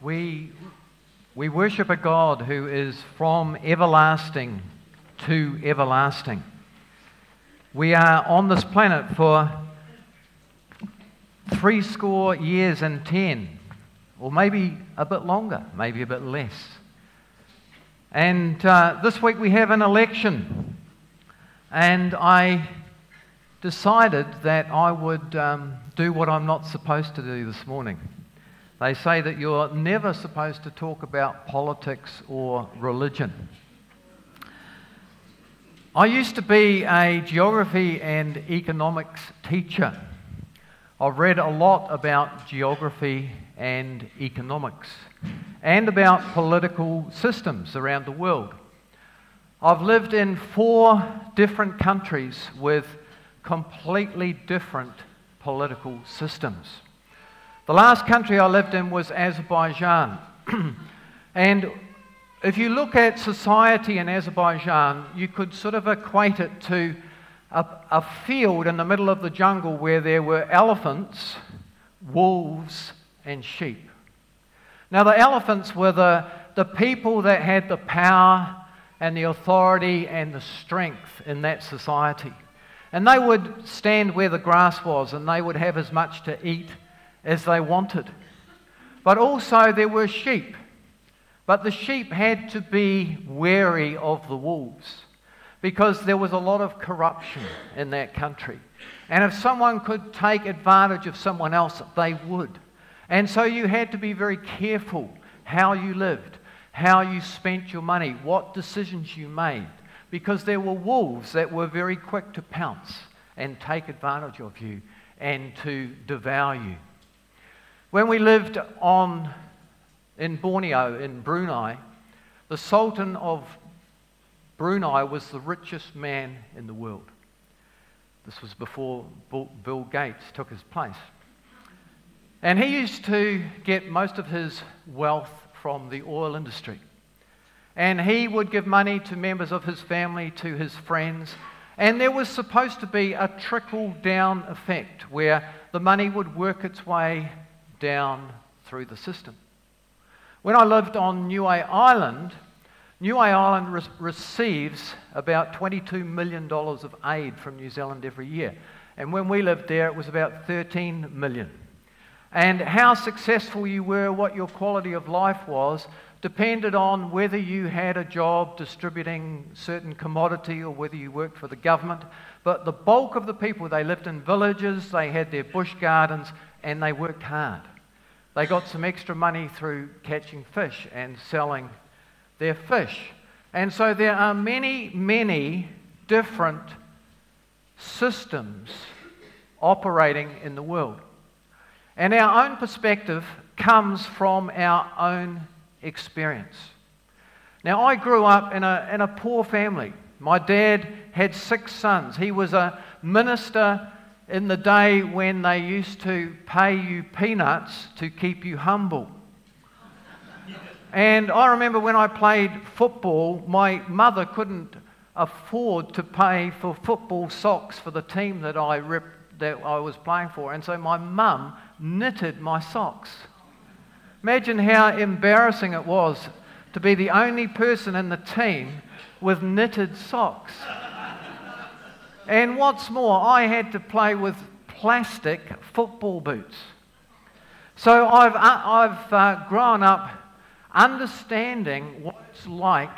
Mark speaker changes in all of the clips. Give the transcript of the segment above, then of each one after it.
Speaker 1: We, we worship a God who is from everlasting to everlasting. We are on this planet for three score years and ten, or maybe a bit longer, maybe a bit less. And uh, this week we have an election. And I decided that I would um, do what I'm not supposed to do this morning. They say that you're never supposed to talk about politics or religion. I used to be a geography and economics teacher. I've read a lot about geography and economics and about political systems around the world. I've lived in four different countries with completely different political systems. The last country I lived in was Azerbaijan. and if you look at society in Azerbaijan, you could sort of equate it to a, a, field in the middle of the jungle where there were elephants, wolves, and sheep. Now, the elephants were the, the people that had the power and the authority and the strength in that society. And they would stand where the grass was and they would have as much to eat as they wanted. But also there were sheep. But the sheep had to be wary of the wolves because there was a lot of corruption in that country. And if someone could take advantage of someone else, they would. And so you had to be very careful how you lived, how you spent your money, what decisions you made, because there were wolves that were very quick to pounce and take advantage of you and to devour you. When we lived on, in Borneo, in Brunei, the Sultan of Brunei was the richest man in the world. This was before Bill Gates took his place. And he used to get most of his wealth from the oil industry. And he would give money to members of his family, to his friends. And there was supposed to be a trickle down effect where the money would work its way down through the system. When I lived on Niue Island, Niue Island re- receives about $22 million of aid from New Zealand every year. And when we lived there, it was about 13 million. And how successful you were, what your quality of life was, depended on whether you had a job distributing certain commodity or whether you worked for the government. But the bulk of the people, they lived in villages, they had their bush gardens, and they worked hard. They got some extra money through catching fish and selling their fish. And so there are many, many different systems operating in the world. And our own perspective comes from our own experience. Now, I grew up in a, in a poor family. My dad had six sons. He was a minister in the day when they used to pay you peanuts to keep you humble. And I remember when I played football, my mother couldn't afford to pay for football socks for the team that I, that I was playing for. And so my mum knitted my socks. Imagine how embarrassing it was to be the only person in the team with knitted socks. And what's more, I had to play with plastic football boots. So I've, uh, I've uh, grown up understanding what it's like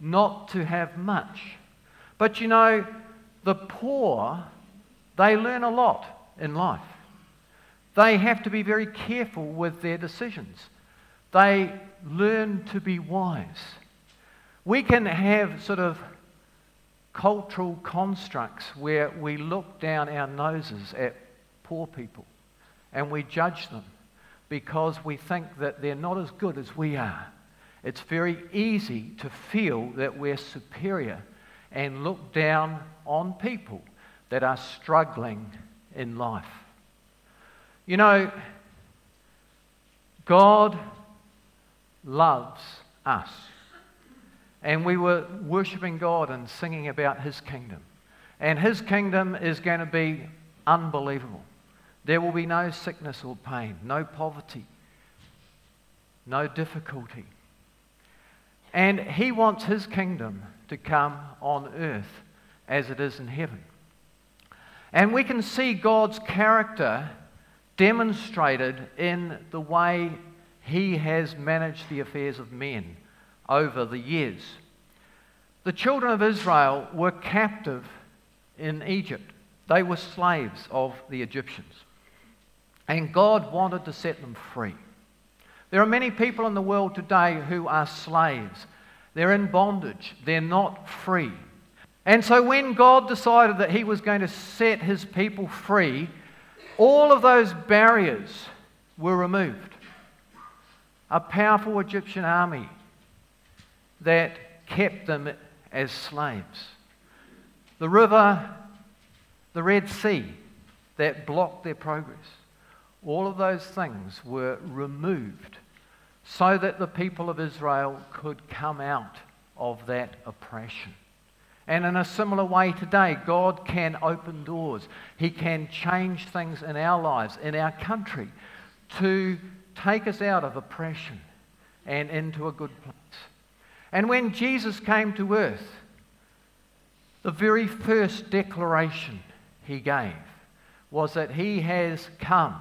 Speaker 1: not to have much. But you know, the poor, they learn a lot in life. They have to be very careful with their decisions. They learn to be wise. We can have sort of cultural constructs where we look down our noses at poor people and we judge them because we think that they're not as good as we are. It's very easy to feel that we're superior and look down on people that are struggling in life. You know, God loves us. And we were worshiping God and singing about His kingdom. And His kingdom is going to be unbelievable. There will be no sickness or pain, no poverty, no difficulty. And he wants his kingdom to come on earth as it is in heaven. And we can see God's character demonstrated in the way he has managed the affairs of men over the years. The children of Israel were captive in Egypt, they were slaves of the Egyptians. And God wanted to set them free. There are many people in the world today who are slaves. They're in bondage. They're not free. And so when God decided that He was going to set His people free, all of those barriers were removed. A powerful Egyptian army that kept them as slaves. The river, the Red Sea, that blocked their progress. All of those things were removed so that the people of Israel could come out of that oppression. And in a similar way today, God can open doors. He can change things in our lives, in our country, to take us out of oppression and into a good place. And when Jesus came to earth, the very first declaration he gave was that he has come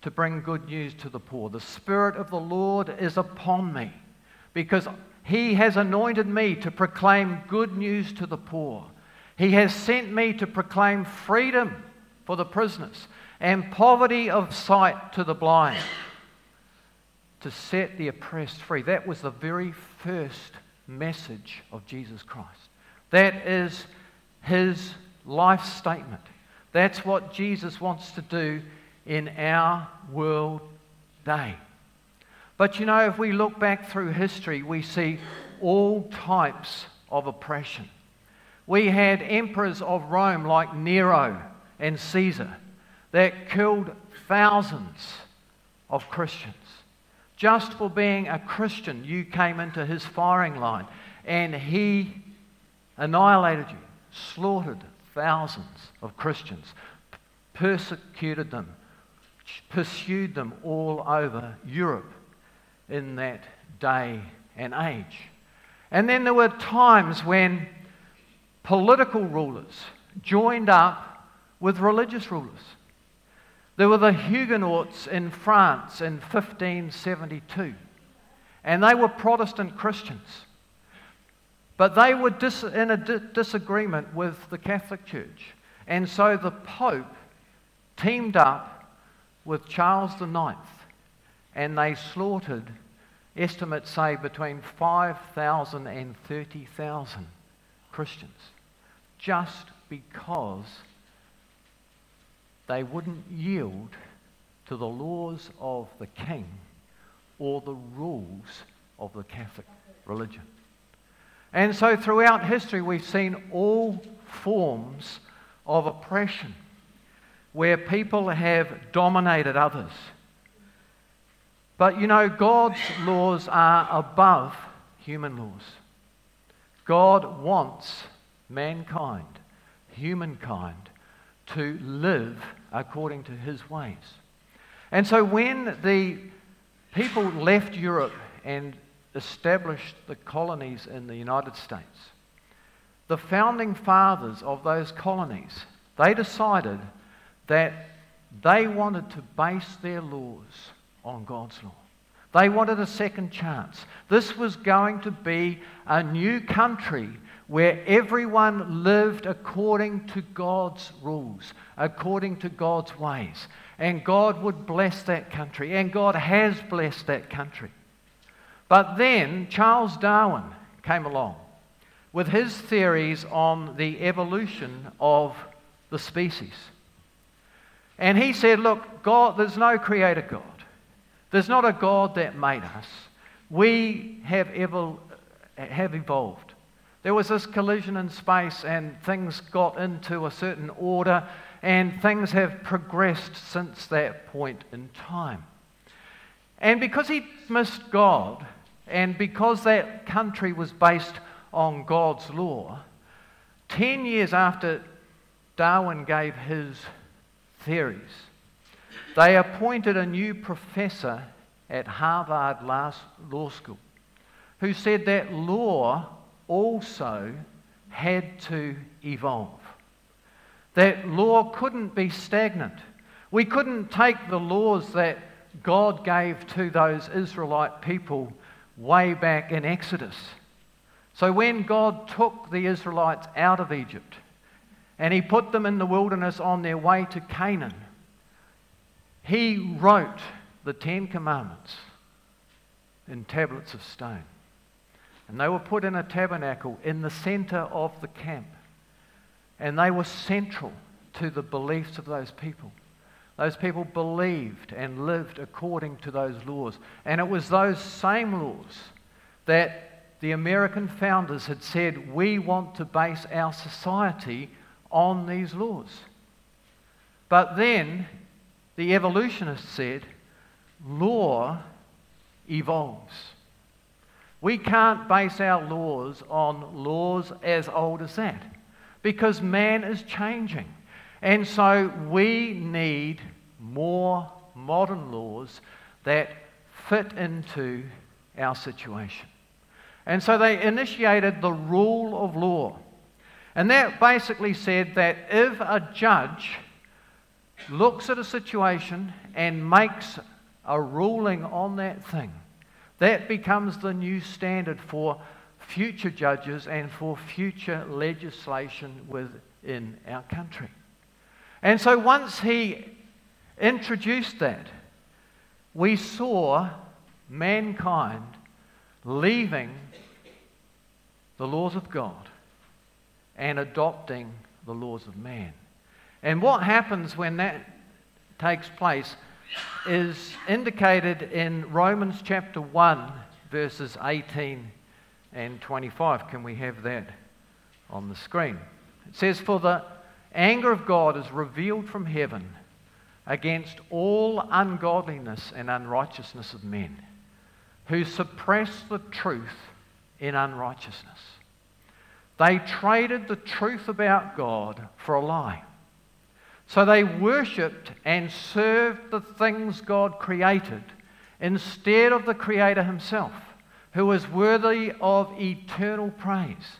Speaker 1: to bring good news to the poor. The Spirit of the Lord is upon me because He has anointed me to proclaim good news to the poor. He has sent me to proclaim freedom for the prisoners and poverty of sight to the blind, to set the oppressed free. That was the very first message of Jesus Christ. That is His life statement. That's what Jesus wants to do in our world day. But you know, if we look back through history, we see all types of oppression. We had emperors of Rome like Nero and Caesar that killed thousands of Christians. Just for being a Christian, you came into his firing line and he annihilated you, slaughtered thousands of Christians, persecuted them, pursued them all over Europe in that day and age. And then there were times when political rulers joined up with religious rulers. There were the Huguenots in France in 1572, and they were Protestant Christians. But they were dis- in a di- disagreement with the Catholic Church. And so the Pope teamed up with Charles IX, and they slaughtered, estimates say, between 5,000 and 30,000 Christians just because they wouldn't yield to the laws of the king or the rules of the Catholic religion. And so throughout history, we've seen all forms of oppression where people have dominated others. But you know, God's laws are above human laws. God wants mankind, humankind, to live according to his ways. And so when the people left Europe and established the colonies in the United States, the founding fathers of those colonies, they decided that they wanted to base their laws on God's law. They wanted a second chance. This was going to be a new country where everyone lived according to God's rules, according to God's ways. And God would bless that country, and God has blessed that country. But then Charles Darwin came along with his theories on the evolution of the species. And he said, Look, God, there's no creator God. There's not a God that made us. We have, evol- have evolved. There was this collision in space, and things got into a certain order, and things have progressed since that point in time. And because he missed God, and because that country was based on God's law, 10 years after Darwin gave his theories. They appointed a new professor at Harvard Law School who said that law also had to evolve. That law couldn't be stagnant. We couldn't take the laws that God gave to those Israelite people way back in Exodus. So when God took the Israelites out of Egypt and he put them in the wilderness on their way to Canaan, he wrote the Ten Commandments in tablets of stone. And they were put in a tabernacle in the center of the camp. And they were central to the beliefs of those people. Those people believed and lived according to those laws. And it was those same laws that the American founders had said, we want to base our society on these laws. But then the evolutionists said, law evolves. We can't base our laws on laws as old as that because man is changing. And so we need more modern laws that fit into our situation. And so they initiated the rule of law. And that basically said that if a judge looks at a situation and makes a ruling on that thing, that becomes the new standard for future judges and for future legislation within our country. And so once he introduced that, we saw mankind leaving the laws of God and adopting the laws of man. And what happens when that takes place is indicated in Romans chapter 1, verses 18 and 25. Can we have that on the screen? It says, For the anger of God is revealed from heaven against all ungodliness and unrighteousness of men who suppress the truth in unrighteousness. They traded the truth about God for a lie so they worshipped and served the things God created instead of the Creator Himself, who is worthy of eternal praise.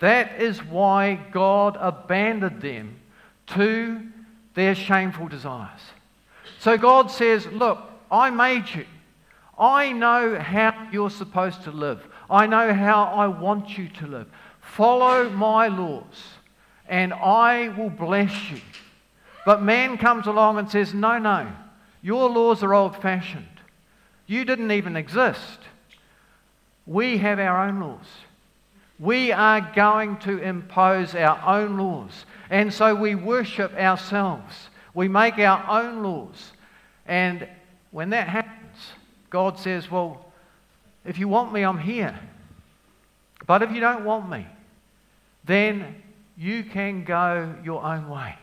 Speaker 1: That is why God abandoned them to their shameful desires. So God says, Look, I made you. I know how you're supposed to live. I know how I want you to live. Follow my laws, and I will bless you. But man comes along and says, No, no, your laws are old fashioned. You didn't even exist. We have our own laws. We are going to impose our own laws. And so we worship ourselves. We make our own laws. And when that happens, God says, Well, if you want me, I'm here. But if you don't want me, then you can go your own way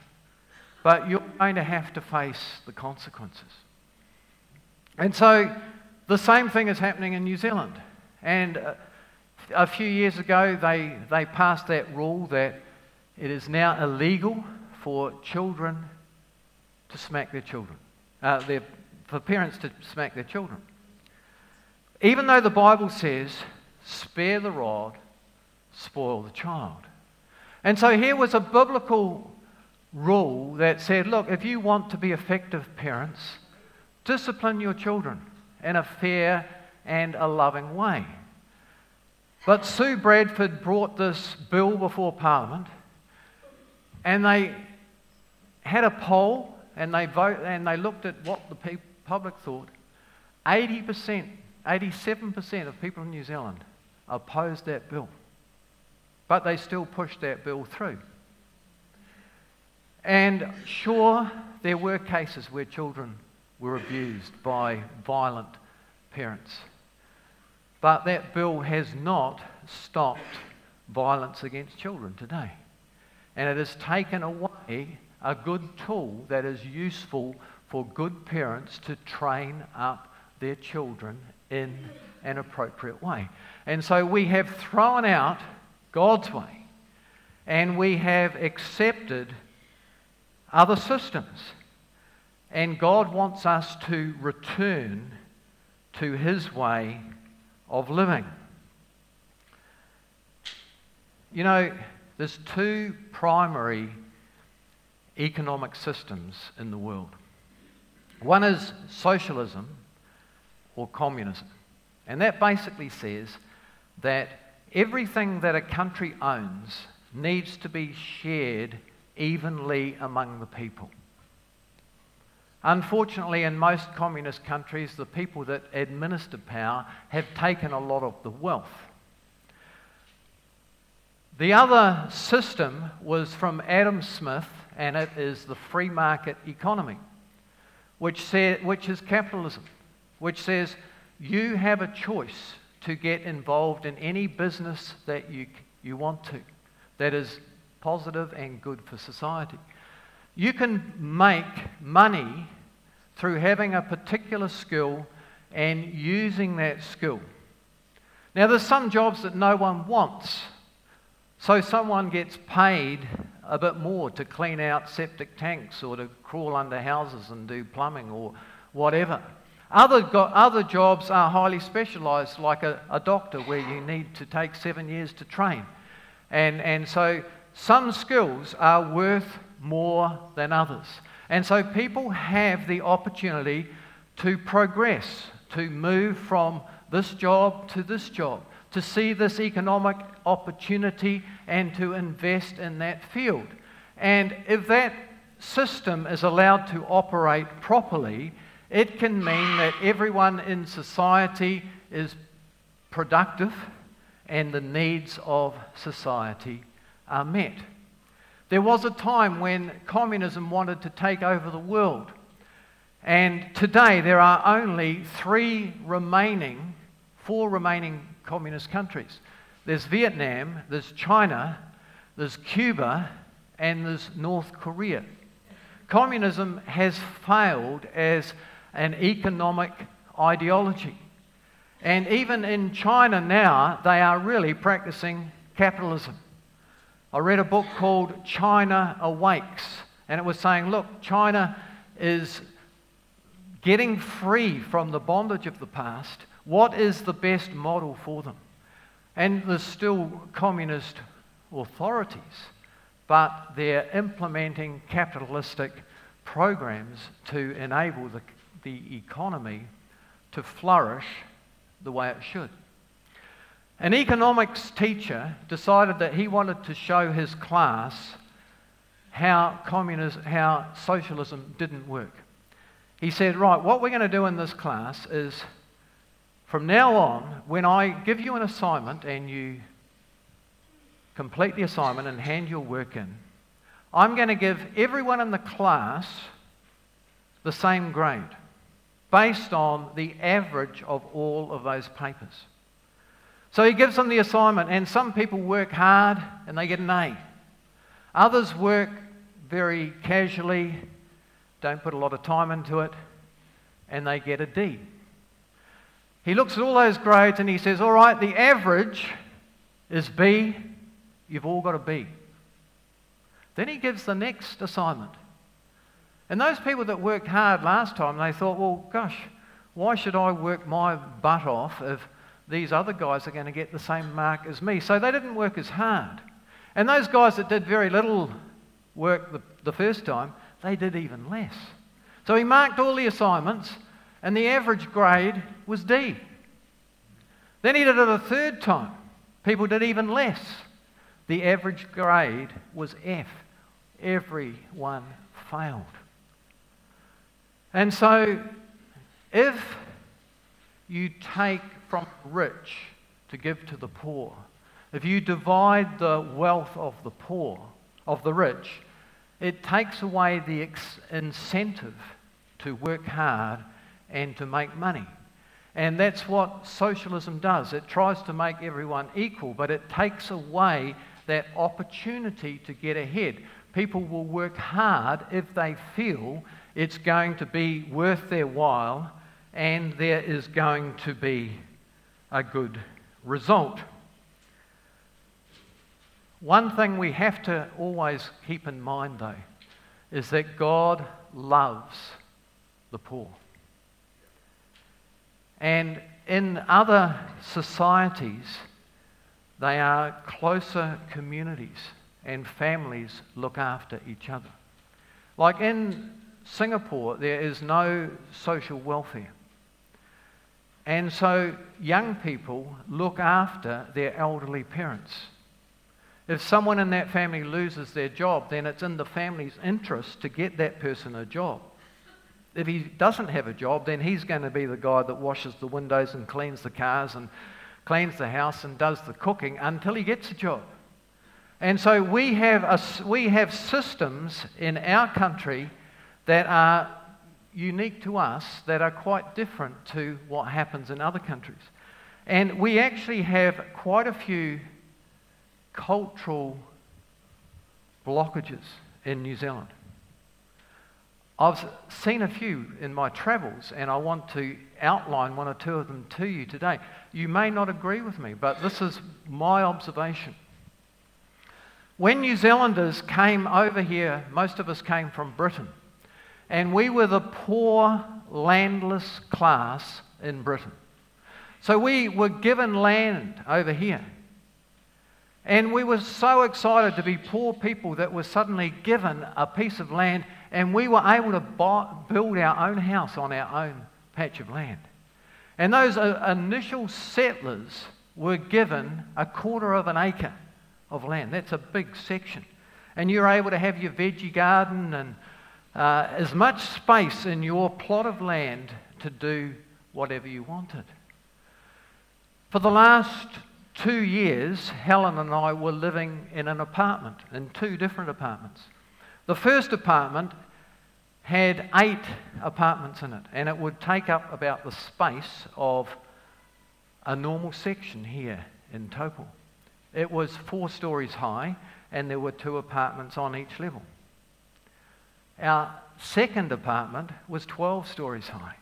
Speaker 1: but you're going to have to face the consequences. And so the same thing is happening in New Zealand. And uh, a few years ago, they, they passed that rule that it is now illegal for children to smack their children, uh, their, for parents to smack their children. Even though the Bible says, spare the rod, spoil the child. And so here was a biblical rule that said, look, if you want to be effective parents, discipline your children in a fair and a loving way. But Sue Bradford brought this bill before Parliament, and they had a poll, and they vote, and they looked at what the pe- public thought. 80%, 87% of people in New Zealand opposed that bill, but they still pushed that bill through. And sure, there were cases where children were abused by violent parents. But that bill has not stopped violence against children today. And it has taken away a good tool that is useful for good parents to train up their children in an appropriate way. And so we have thrown out God's way and we have accepted other systems. And God wants us to return to his way of living. You know, there's two primary economic systems in the world. One is socialism or communism. And that basically says that everything that a country owns needs to be shared evenly among the people. Unfortunately, in most communist countries, the people that administer power have taken a lot of the wealth. The other system was from Adam Smith, and it is the free market economy, which, say, which is capitalism, which says you have a choice to get involved in any business that you, you want to, that is positive and good for society. You can make money through having a particular skill and using that skill. Now, there's some jobs that no one wants, so someone gets paid a bit more to clean out septic tanks or to crawl under houses and do plumbing or whatever. Other, go- other jobs are highly specialised, like a, a doctor, where you need to take seven years to train. And, and so some skills are worth more than others. And so people have the opportunity to progress, to move from this job to this job, to see this economic opportunity and to invest in that field. And if that system is allowed to operate properly, it can mean that everyone in society is productive and the needs of society are met. There was a time when communism wanted to take over the world. And today there are only three remaining, four remaining communist countries. There's Vietnam, there's China, there's Cuba, and there's North Korea. Communism has failed as an economic ideology. And even in China now, they are really practicing capitalism. I read a book called China Awakes, and it was saying, look, China is getting free from the bondage of the past. What is the best model for them? And there's still communist authorities, but they're implementing capitalistic programs to enable the, the economy to flourish the way it should. An economics teacher decided that he wanted to show his class how communism, how socialism didn't work. He said, Right, what we're going to do in this class is from now on, when I give you an assignment and you complete the assignment and hand your work in, I'm going to give everyone in the class the same grade based on the average of all of those papers. So he gives them the assignment, and some people work hard and they get an A. Others work very casually, don't put a lot of time into it, and they get a D. He looks at all those grades and he says, All right, the average is B, you've all got a B. Then he gives the next assignment. And those people that worked hard last time, they thought, Well, gosh, why should I work my butt off if these other guys are going to get the same mark as me. So they didn't work as hard. And those guys that did very little work the, the first time, they did even less. So he marked all the assignments, and the average grade was D. Then he did it a third time. People did even less. The average grade was F. Everyone failed. And so, if you take from rich to give to the poor, if you divide the wealth of the poor, of the rich, it takes away the ex- incentive to work hard and to make money. And that's what socialism does. It tries to make everyone equal, but it takes away that opportunity to get ahead. People will work hard if they feel it's going to be worth their while and there is going to be a good result. One thing we have to always keep in mind, though, is that God loves the poor. And in other societies, they are closer communities and families look after each other. Like in Singapore, there is no social welfare. And so young people look after their elderly parents. If someone in that family loses their job, then it's in the family's interest to get that person a job. If he doesn't have a job, then he's going to be the guy that washes the windows and cleans the cars and cleans the house and does the cooking until he gets a job. And so we have, a, we have systems in our country that are unique to us that are quite different to what happens in other countries. And we actually have quite a few cultural blockages in New Zealand. I've seen a few in my travels, and I want to outline one or two of them to you today. You may not agree with me, but this is my observation. When New Zealanders came over here, most of us came from Britain, and we were the poor, landless class in Britain. So we were given land over here. And we were so excited to be poor people that were suddenly given a piece of land and we were able to buy, build our own house on our own patch of land. And those uh, initial settlers were given a quarter of an acre of land. That's a big section. And you're able to have your veggie garden and uh, as much space in your plot of land to do whatever you wanted. For the last two years, Helen and I were living in an apartment, in two different apartments. The first apartment had eight apartments in it, and it would take up about the space of a normal section here in Taupo. It was four stories high, and there were two apartments on each level. Our second apartment was 12 stories high,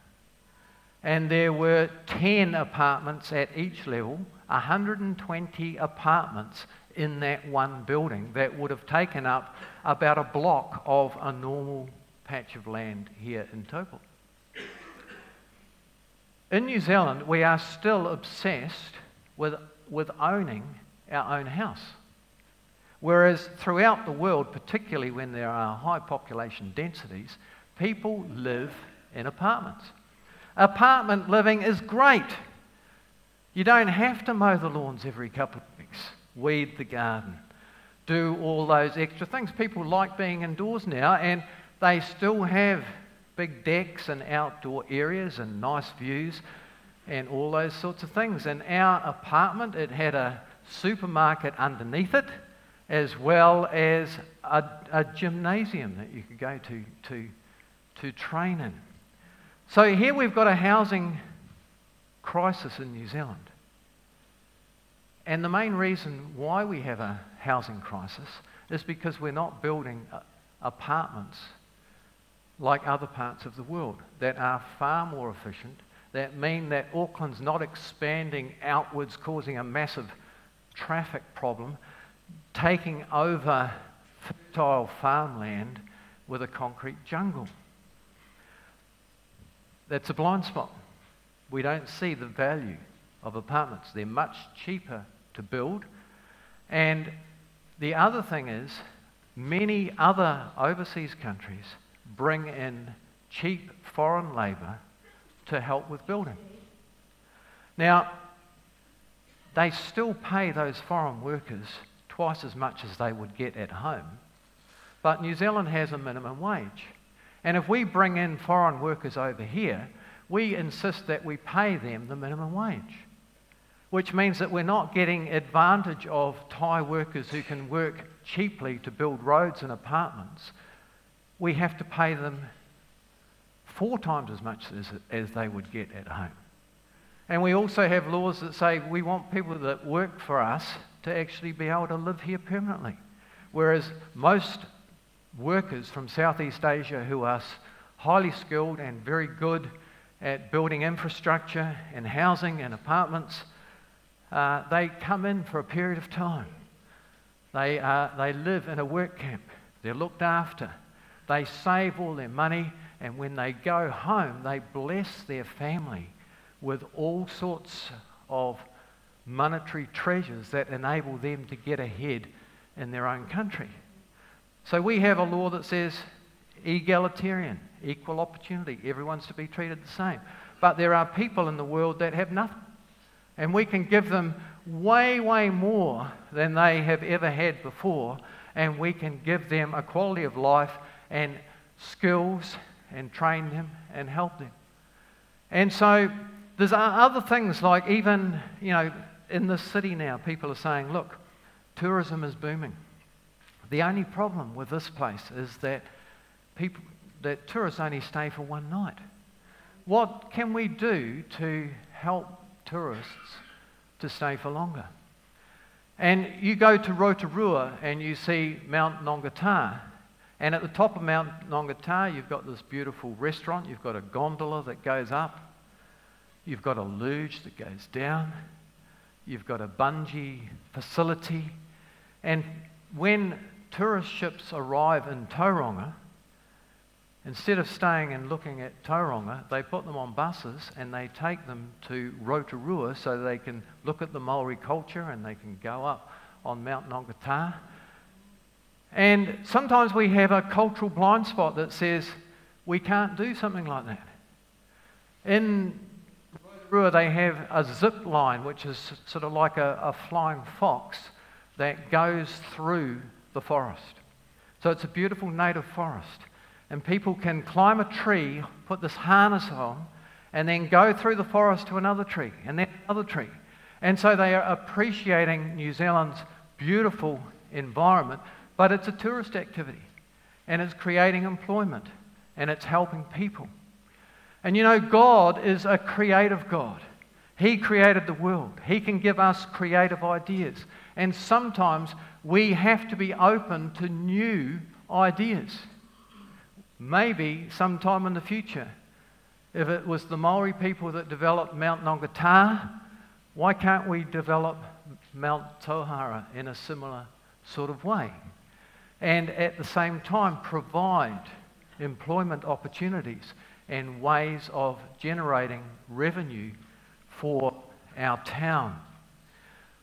Speaker 1: and there were 10 apartments at each level, 120 apartments in that one building that would have taken up about a block of a normal patch of land here in Taupo. In New Zealand, we are still obsessed with, with owning our own house. Whereas throughout the world, particularly when there are high population densities, people live in apartments. Apartment living is great. You don't have to mow the lawns every couple of weeks weed the garden, do all those extra things. People like being indoors now, and they still have big decks and outdoor areas and nice views and all those sorts of things. In our apartment, it had a supermarket underneath it, as well as a, a gymnasium that you could go to, to to train in. So here we've got a housing crisis in New Zealand. And the main reason why we have a housing crisis is because we're not building uh, apartments like other parts of the world that are far more efficient, that mean that Auckland's not expanding outwards, causing a massive traffic problem, taking over fertile farmland with a concrete jungle. That's a blind spot. We don't see the value of apartments. They're much cheaper to build. And the other thing is, many other overseas countries bring in cheap foreign labour to help with building. Now, they still pay those foreign workers twice as much as they would get at home, but New Zealand has a minimum wage. And if we bring in foreign workers over here, we insist that we pay them the minimum wage which means that we're not getting advantage of Thai workers who can work cheaply to build roads and apartments. We have to pay them four times as much as, as they would get at home. And we also have laws that say we want people that work for us to actually be able to live here permanently. Whereas most workers from Southeast Asia who are highly skilled and very good at building infrastructure and housing and apartments uh, they come in for a period of time. They, uh, they live in a work camp. They're looked after. They save all their money, and when they go home, they bless their family with all sorts of monetary treasures that enable them to get ahead in their own country. So we have a law that says egalitarian, equal opportunity, everyone's to be treated the same. But there are people in the world that have nothing. And we can give them way, way more than they have ever had before. And we can give them a quality of life and skills and train them and help them. And so there's other things like even, you know, in this city now, people are saying, look, tourism is booming. The only problem with this place is that people, that tourists only stay for one night. What can we do to help tourists to stay for longer? And you go to Rotorua and you see Mount Ngongotaha. And at the top of Mount Ngongotaha, you've got this beautiful restaurant. You've got a gondola that goes up. You've got a luge that goes down. You've got a bungee facility. And when tourist ships arrive in Tauranga, instead of staying and looking at Tauranga, they put them on buses and they take them to Rotorua so they can look at the Maori culture and they can go up on Mount Ngongotaha. And sometimes we have a cultural blind spot that says we can't do something like that. In Rotorua, they have a zip line, which is sort of like a, a flying fox that goes through the forest. So it's a beautiful native forest. And people can climb a tree, put this harness on, and then go through the forest to another tree, and then another tree. And so they are appreciating New Zealand's beautiful environment, but it's a tourist activity. And it's creating employment, and it's helping people. And you know, God is a creative God. He created the world. He can give us creative ideas. And sometimes we have to be open to new ideas. Maybe sometime in the future, if it was the Maori people that developed Mount Ngongotaha, why can't we develop Mount Tauhara in a similar sort of way? And at the same time, provide employment opportunities and ways of generating revenue for our town.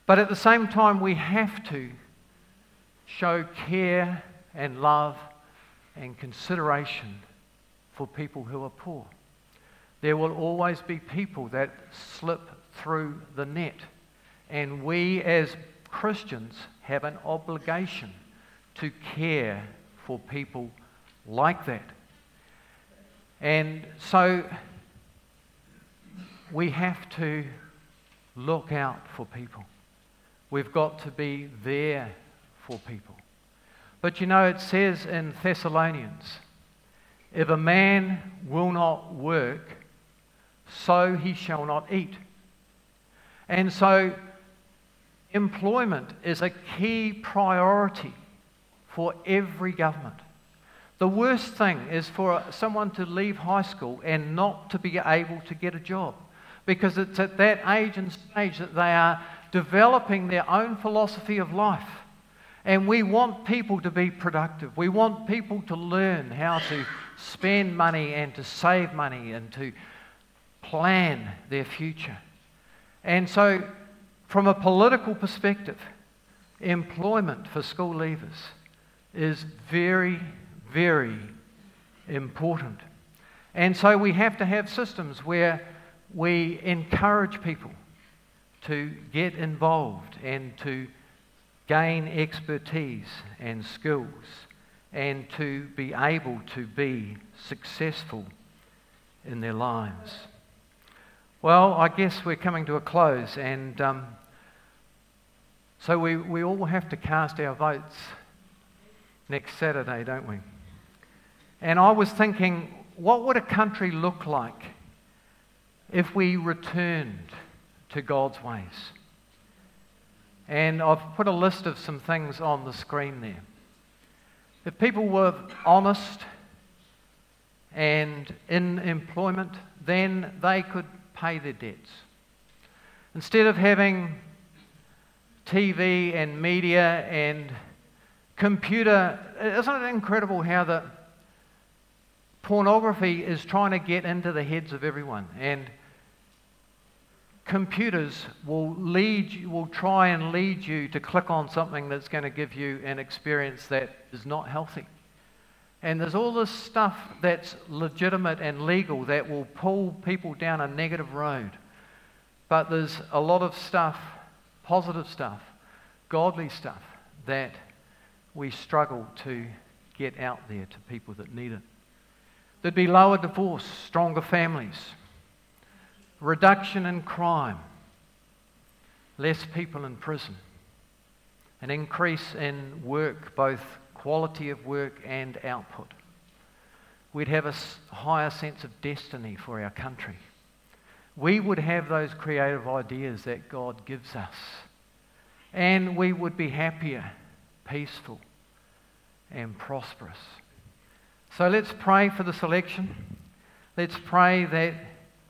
Speaker 1: But at the same time, we have to show care and love and consideration for people who are poor. There will always be people that slip through the net, and we as Christians have an obligation to care for people like that. And so we have to look out for people. We've got to be there for people. But you know, it says in Thessalonians if a man will not work, so he shall not eat. And so, employment is a key priority for every government. The worst thing is for someone to leave high school and not to be able to get a job because it's at that age and stage that they are developing their own philosophy of life. And we want people to be productive. We want people to learn how to spend money and to save money and to plan their future. And so, from a political perspective, employment for school leavers is very very important. And so we have to have systems where we encourage people to get involved and to gain expertise and skills and to be able to be successful in their lives. Well, I guess we're coming to a close, and um, so we, we all have to cast our votes next Saturday, don't we? And I was thinking, what would a country look like if we returned to God's ways? And I've put a list of some things on the screen there. If people were honest and in employment, then they could pay their debts. Instead of having TV and media and computer, isn't it incredible how the pornography is trying to get into the heads of everyone. And computers will lead you, will try and lead you to click on something that's going to give you an experience that is not healthy. And there's all this stuff that's legitimate and legal that will pull people down a negative road. But there's a lot of stuff, positive stuff, godly stuff, that we struggle to get out there to people that need it. There'd be lower divorce, stronger families, reduction in crime, less people in prison, an increase in work, both quality of work and output. We'd have a higher sense of destiny for our country. We would have those creative ideas that God gives us. And we would be happier, peaceful, and prosperous. So let's pray for the selection. Let's pray that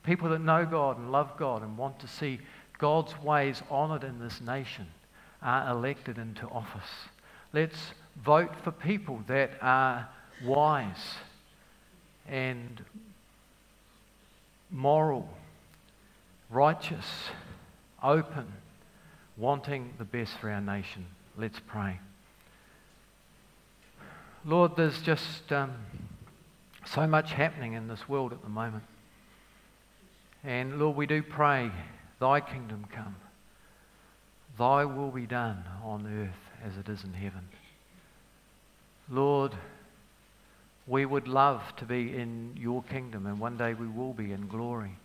Speaker 1: people that know God and love God and want to see God's ways honoured in this nation are elected into office. Let's vote for people that are wise and moral, righteous, open, wanting the best for our nation. Let's pray. Lord, there's just um, so much happening in this world at the moment. And Lord, we do pray, Thy kingdom come, Thy will be done on earth as it is in heaven. Lord, we would love to be in your kingdom, and one day we will be in glory.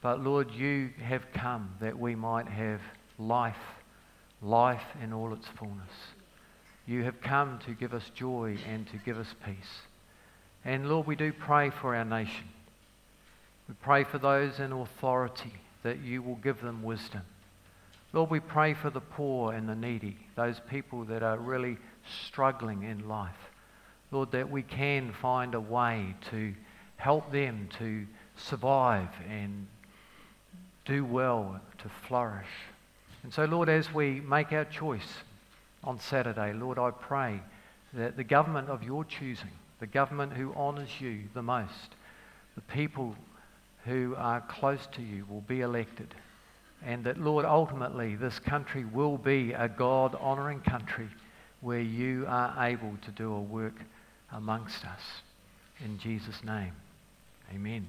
Speaker 1: But Lord, you have come that we might have life, life in all its fullness. You have come to give us joy and to give us peace. And Lord, we do pray for our nation. We pray for those in authority that you will give them wisdom. Lord, we pray for the poor and the needy, those people that are really struggling in life. Lord, that we can find a way to help them to survive and do well, to flourish. And so, Lord, as we make our choice on Saturday, Lord, I pray that the government of your choosing, the government who honours you the most, the people who are close to you will be elected. And that, Lord, ultimately this country will be a God honouring country where you are able to do a work amongst us. In Jesus' name, amen.